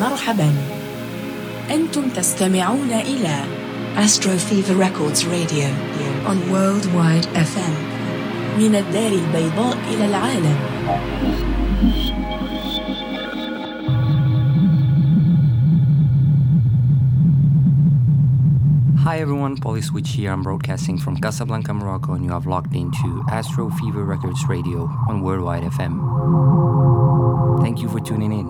مرحبا أنتم تستمعون إلى Astro Fever Records Radio on Worldwide FM من الدار البيضاء إلى العالم Hi everyone, Polly Switch here. I'm broadcasting from Casablanca, Morocco, and you have logged into Astro Fever Records Radio on Worldwide FM. Thank you for tuning in.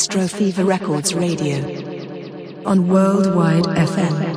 Astro Fever Records Radio on Worldwide FM.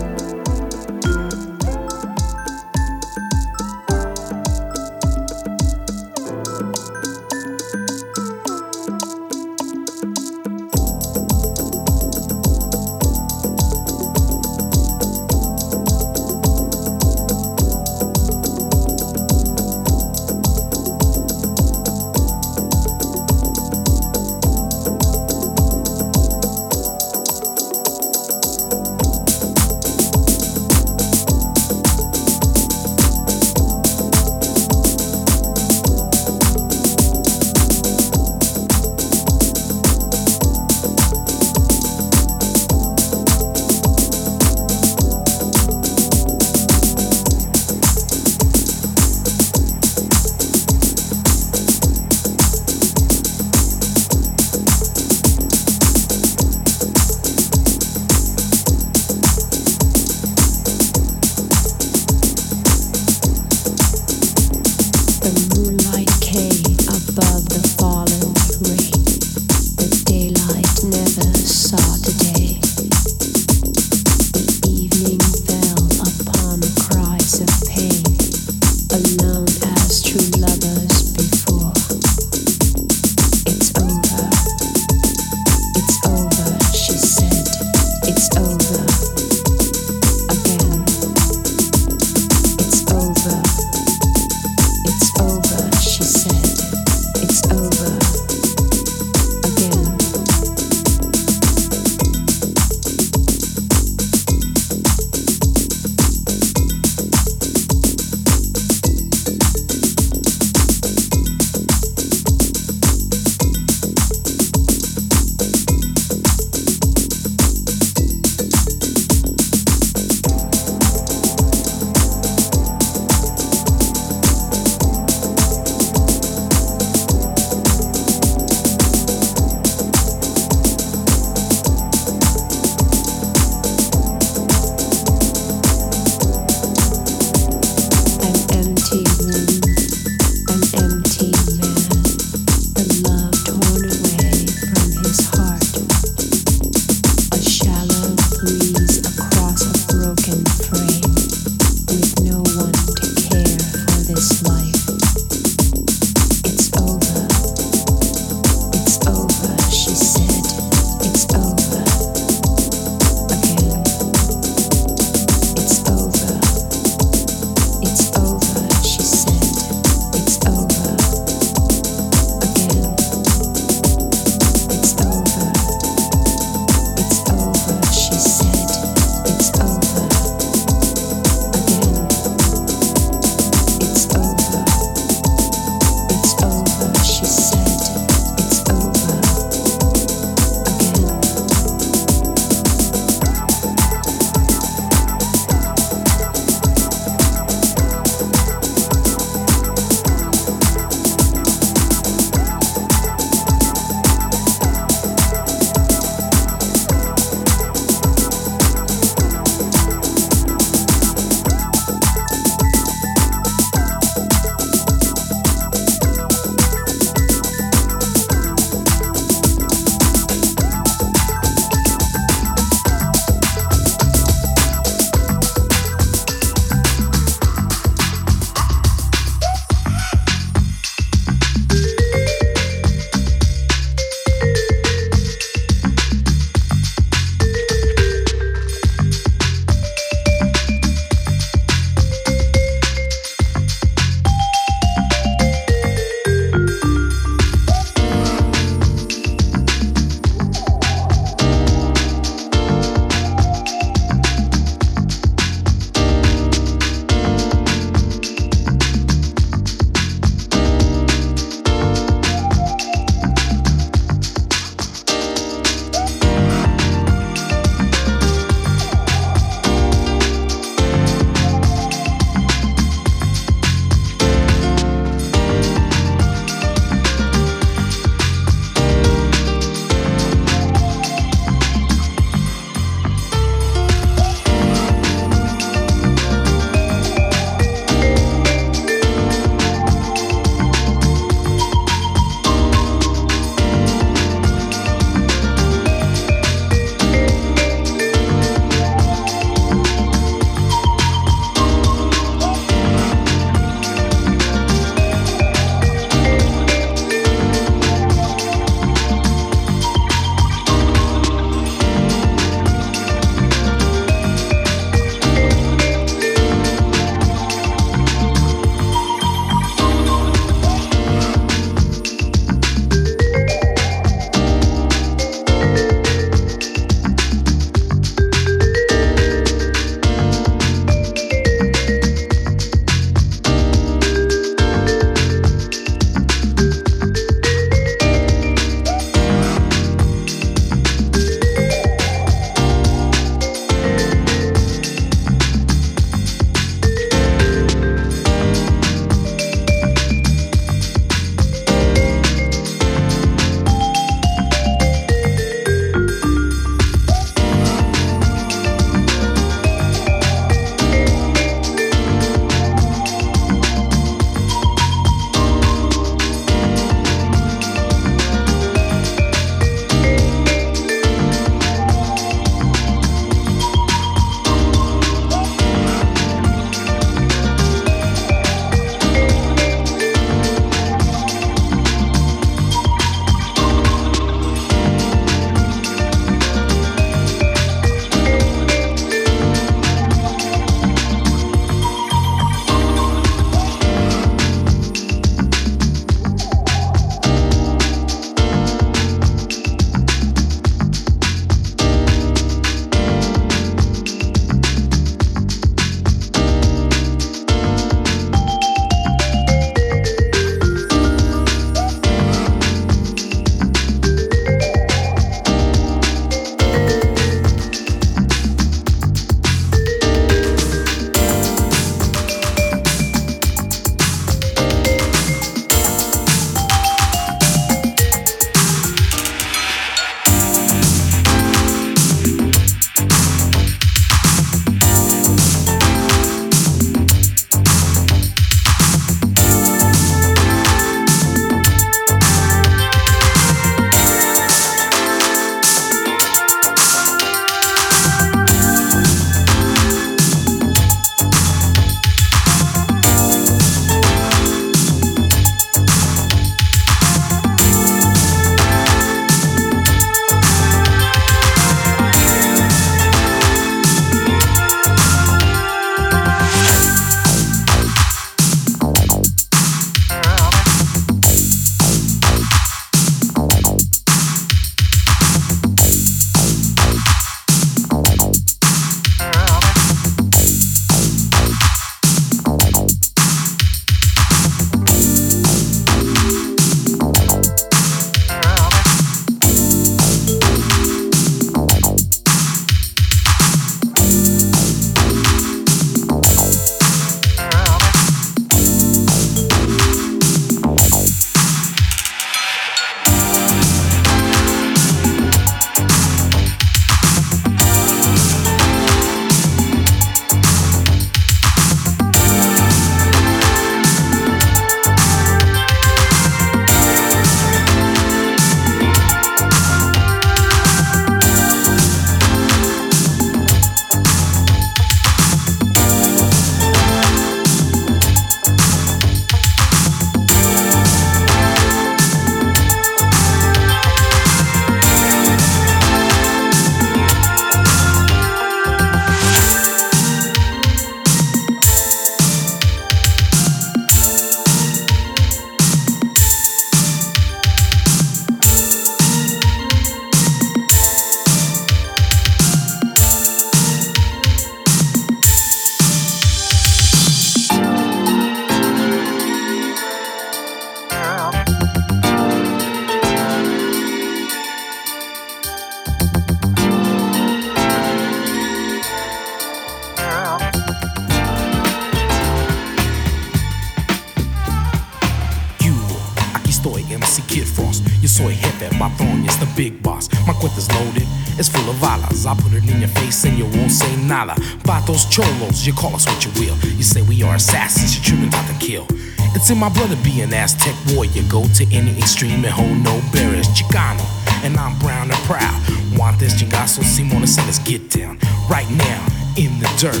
You call us what you will. You say we are assassins, you're children out to kill. It's in my to be an Aztec warrior. Go to any extreme and hold no barriers. Chicano, and I'm brown and proud. Want this chingazo, Simona, say let's get down. Right now, in the dirt.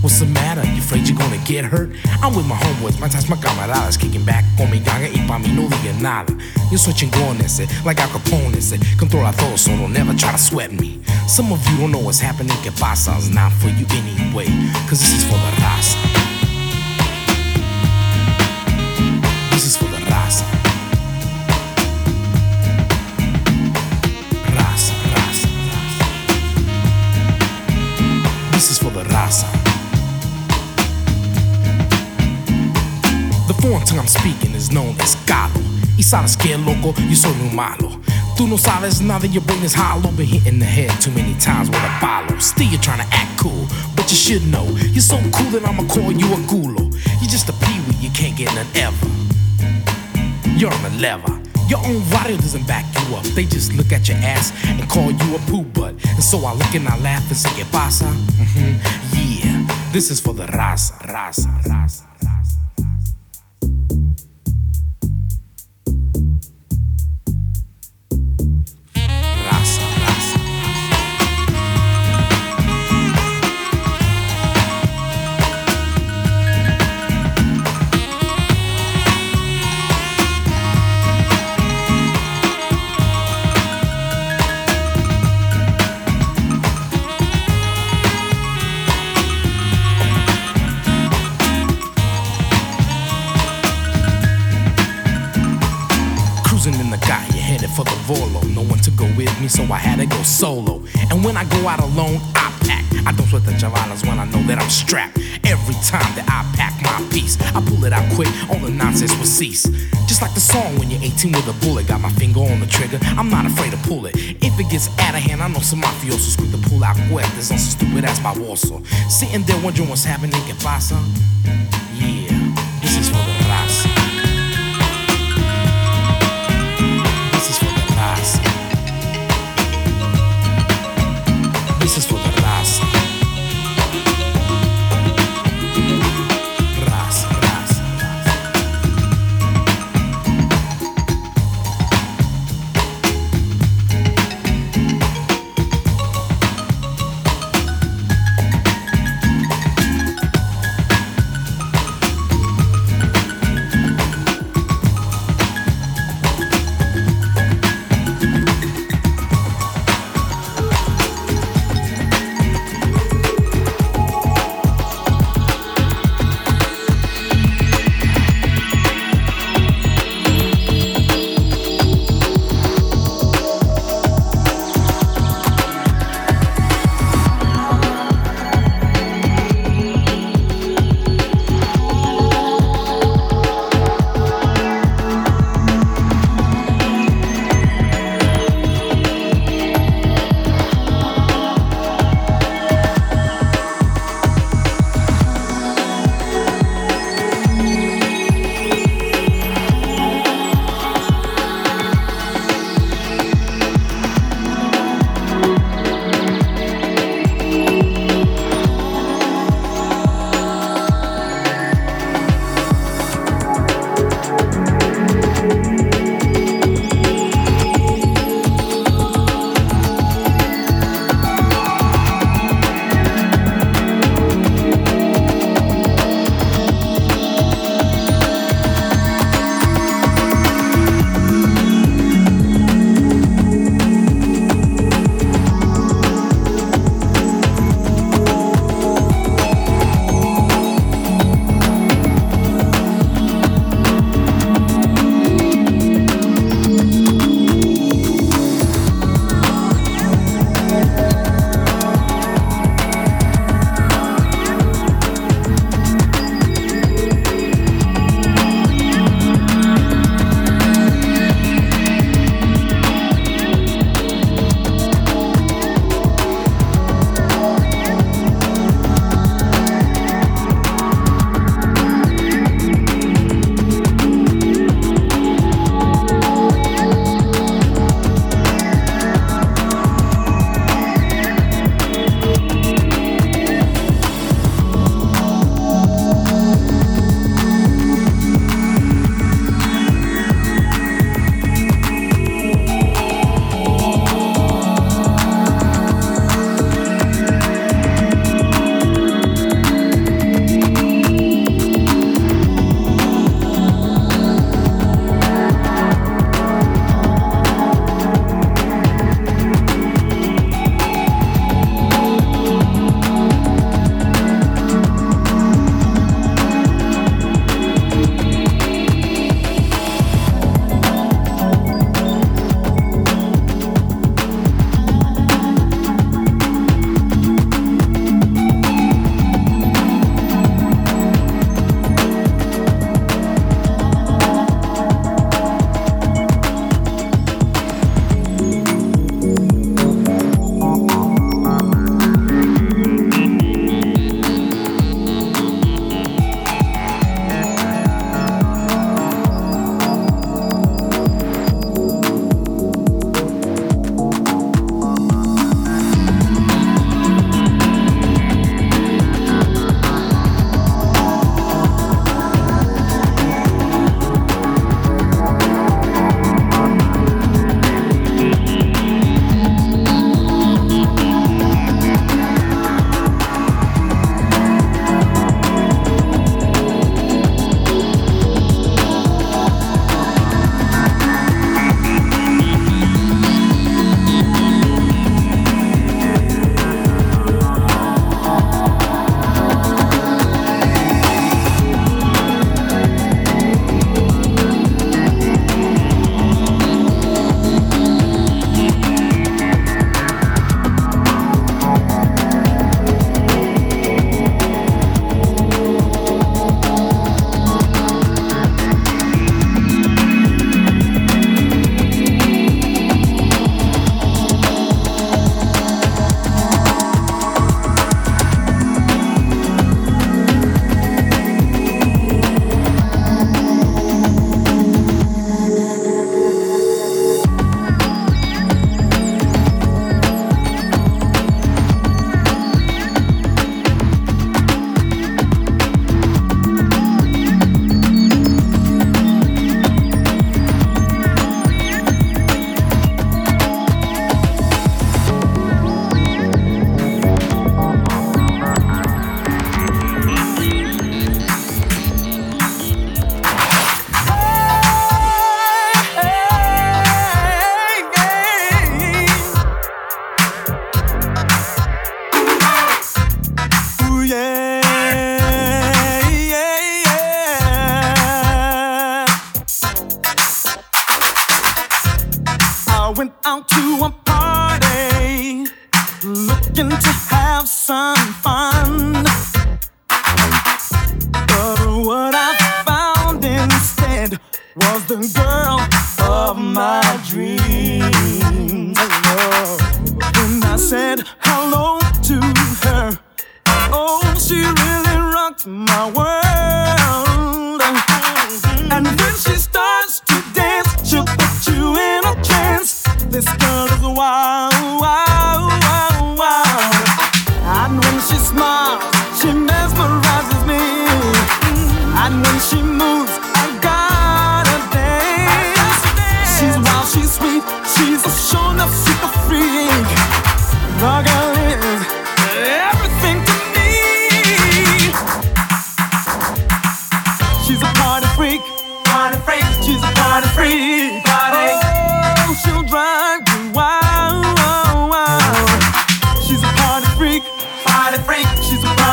What's the matter? You afraid you're gonna get hurt? I'm with my homeboys, my ties, my camaradas Kicking back con mi ganga y pa' mí no diga nada Yo soy chingón ese, like Al Capone ese Controla todo, so don't never try to sweat me Some of you don't know what's happening, que It's not for you anyway, cause this is for the raza. This is for the raza. Raza, raza, raza. This is for the raza. The foreign tongue I'm speaking is known as Caló. Y sabes que loco, yo soy muy malo. Tú no sabes nada, your brain is hollow. Been hitting the head too many times with a follow. Still you're trying to act cool, but you should know. You're so cool that I'ma call you a gulo. You're just a peewee, you can't get none ever. You're on the lever. Your own body doesn't back you up. They just look at your ass and call you a poo butt. And so I look and I laugh and say, ¿Qué pasa? Mm -hmm. Yeah, this is for the raza. To go solo. And when I go out alone, I pack. I don't sweat the chavalas when I know that I'm strapped. Every time that I pack my piece, I pull it out quick, all the nonsense will cease. Just like the song when you're 18 with a bullet, got my finger on the trigger, I'm not afraid to pull it. If it gets out of hand, I know some mafiosos quick to pull out cuerdas on some stupid ass baboso. Sitting there wondering what's happening, que pasa? Yeah,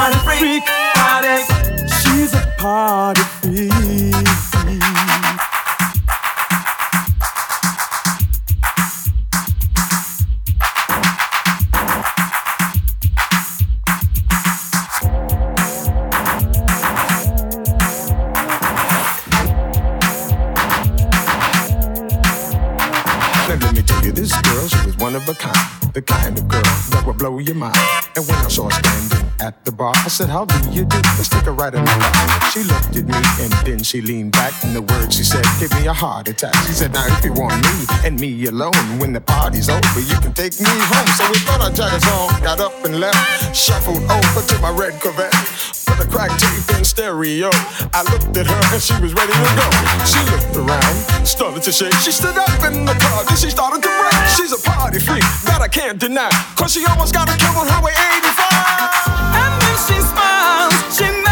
party freak. party, She's a party freak. Let me tell you, this girl, she was one of a kind. The kind of girl that would blow your mind. And when I saw her standing said, How do you do? Let's take a ride in the She looked at me and then she leaned back. And the words she said gave me a heart attack. She said, Now, if you want me and me alone, when the party's over, you can take me home. So we thought I'd us on, got up and left, shuffled over to my red Corvette. Put a crack tape in stereo. I looked at her and she was ready to go. She looked around, started to shake. She stood up in the car, then she started to break. She's a party freak that I can't deny. Cause she almost got a kill on Highway 85. And then she smiles, she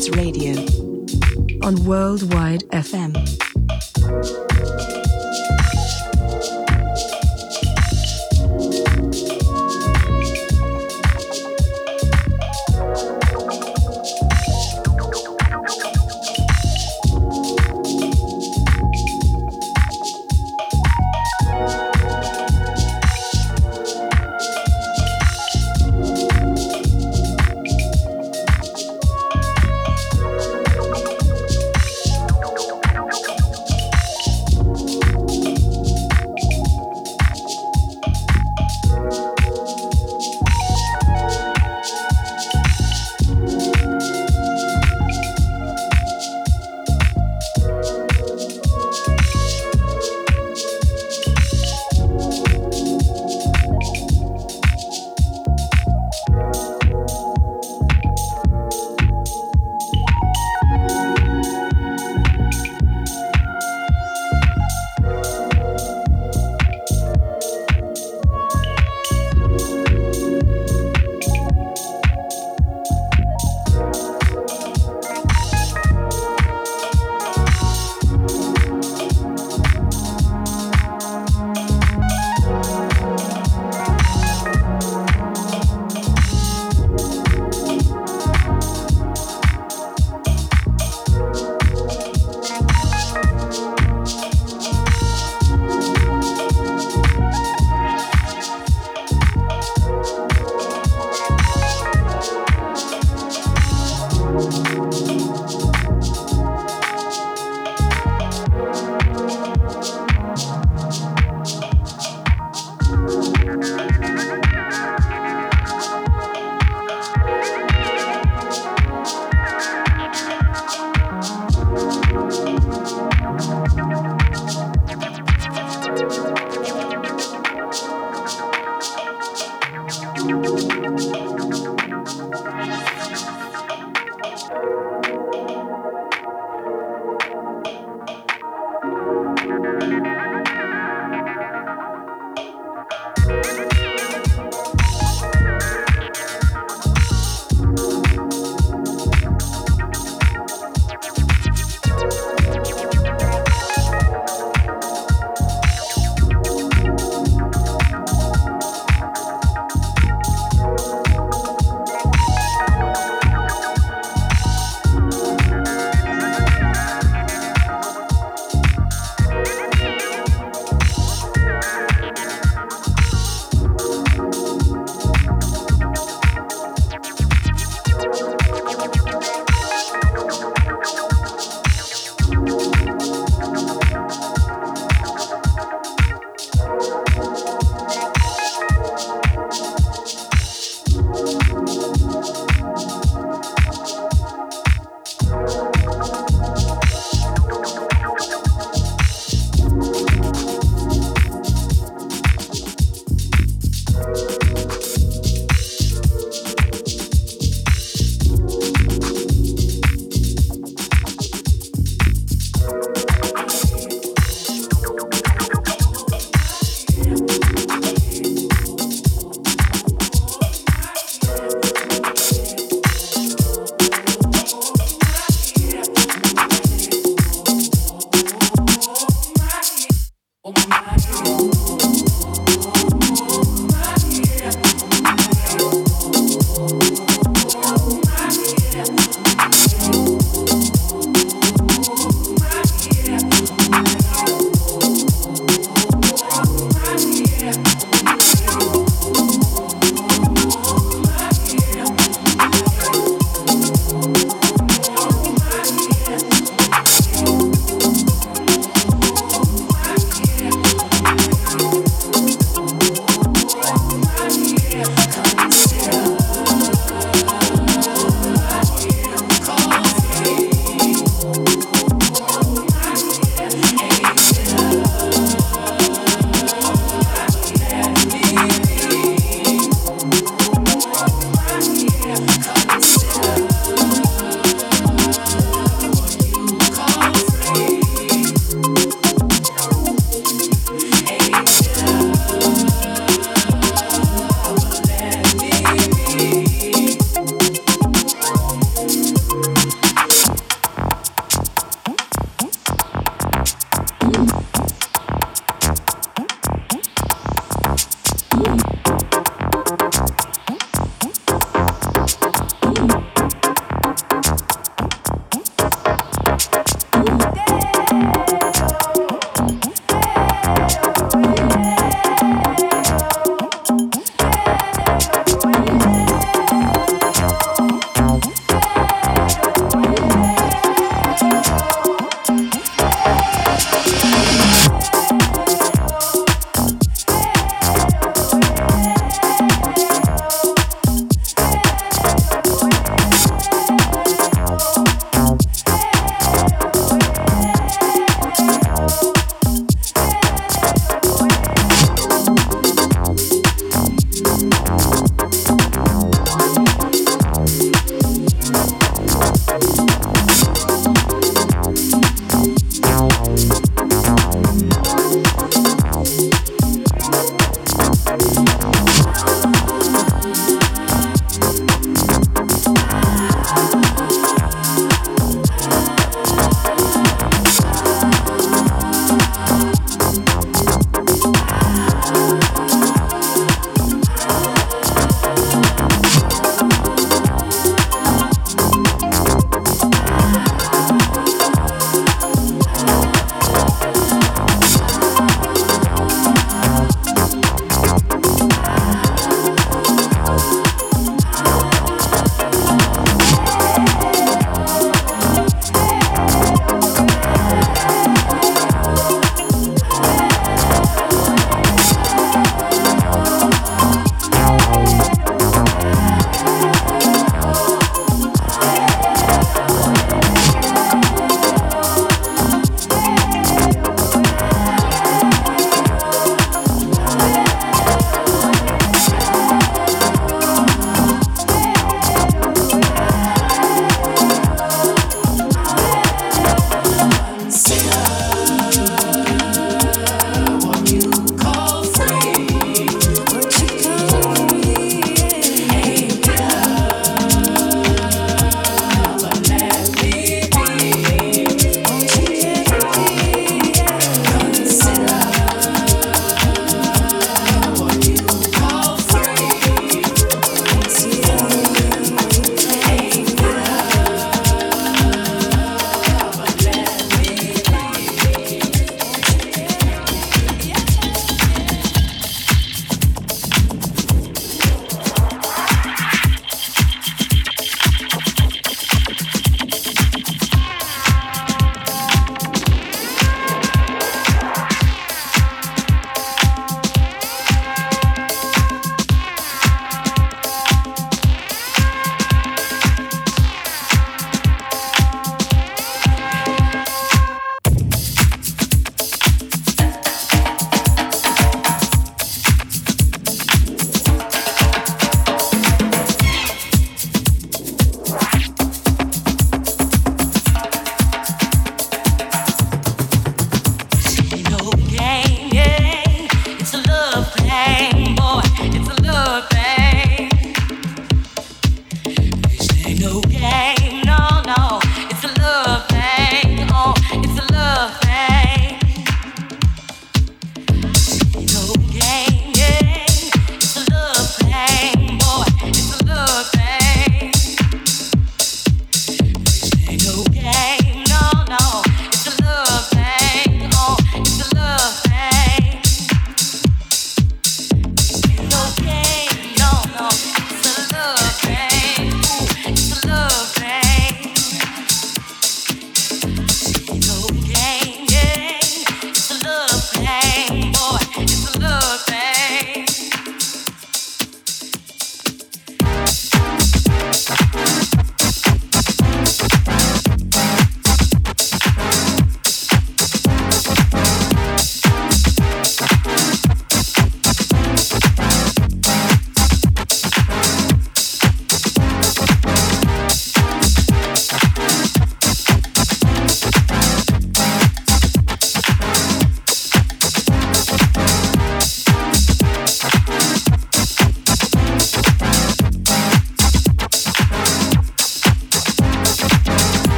Records Radio.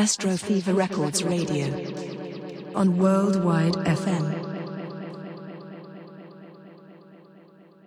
Astro Fever Records Radio on Worldwide FM.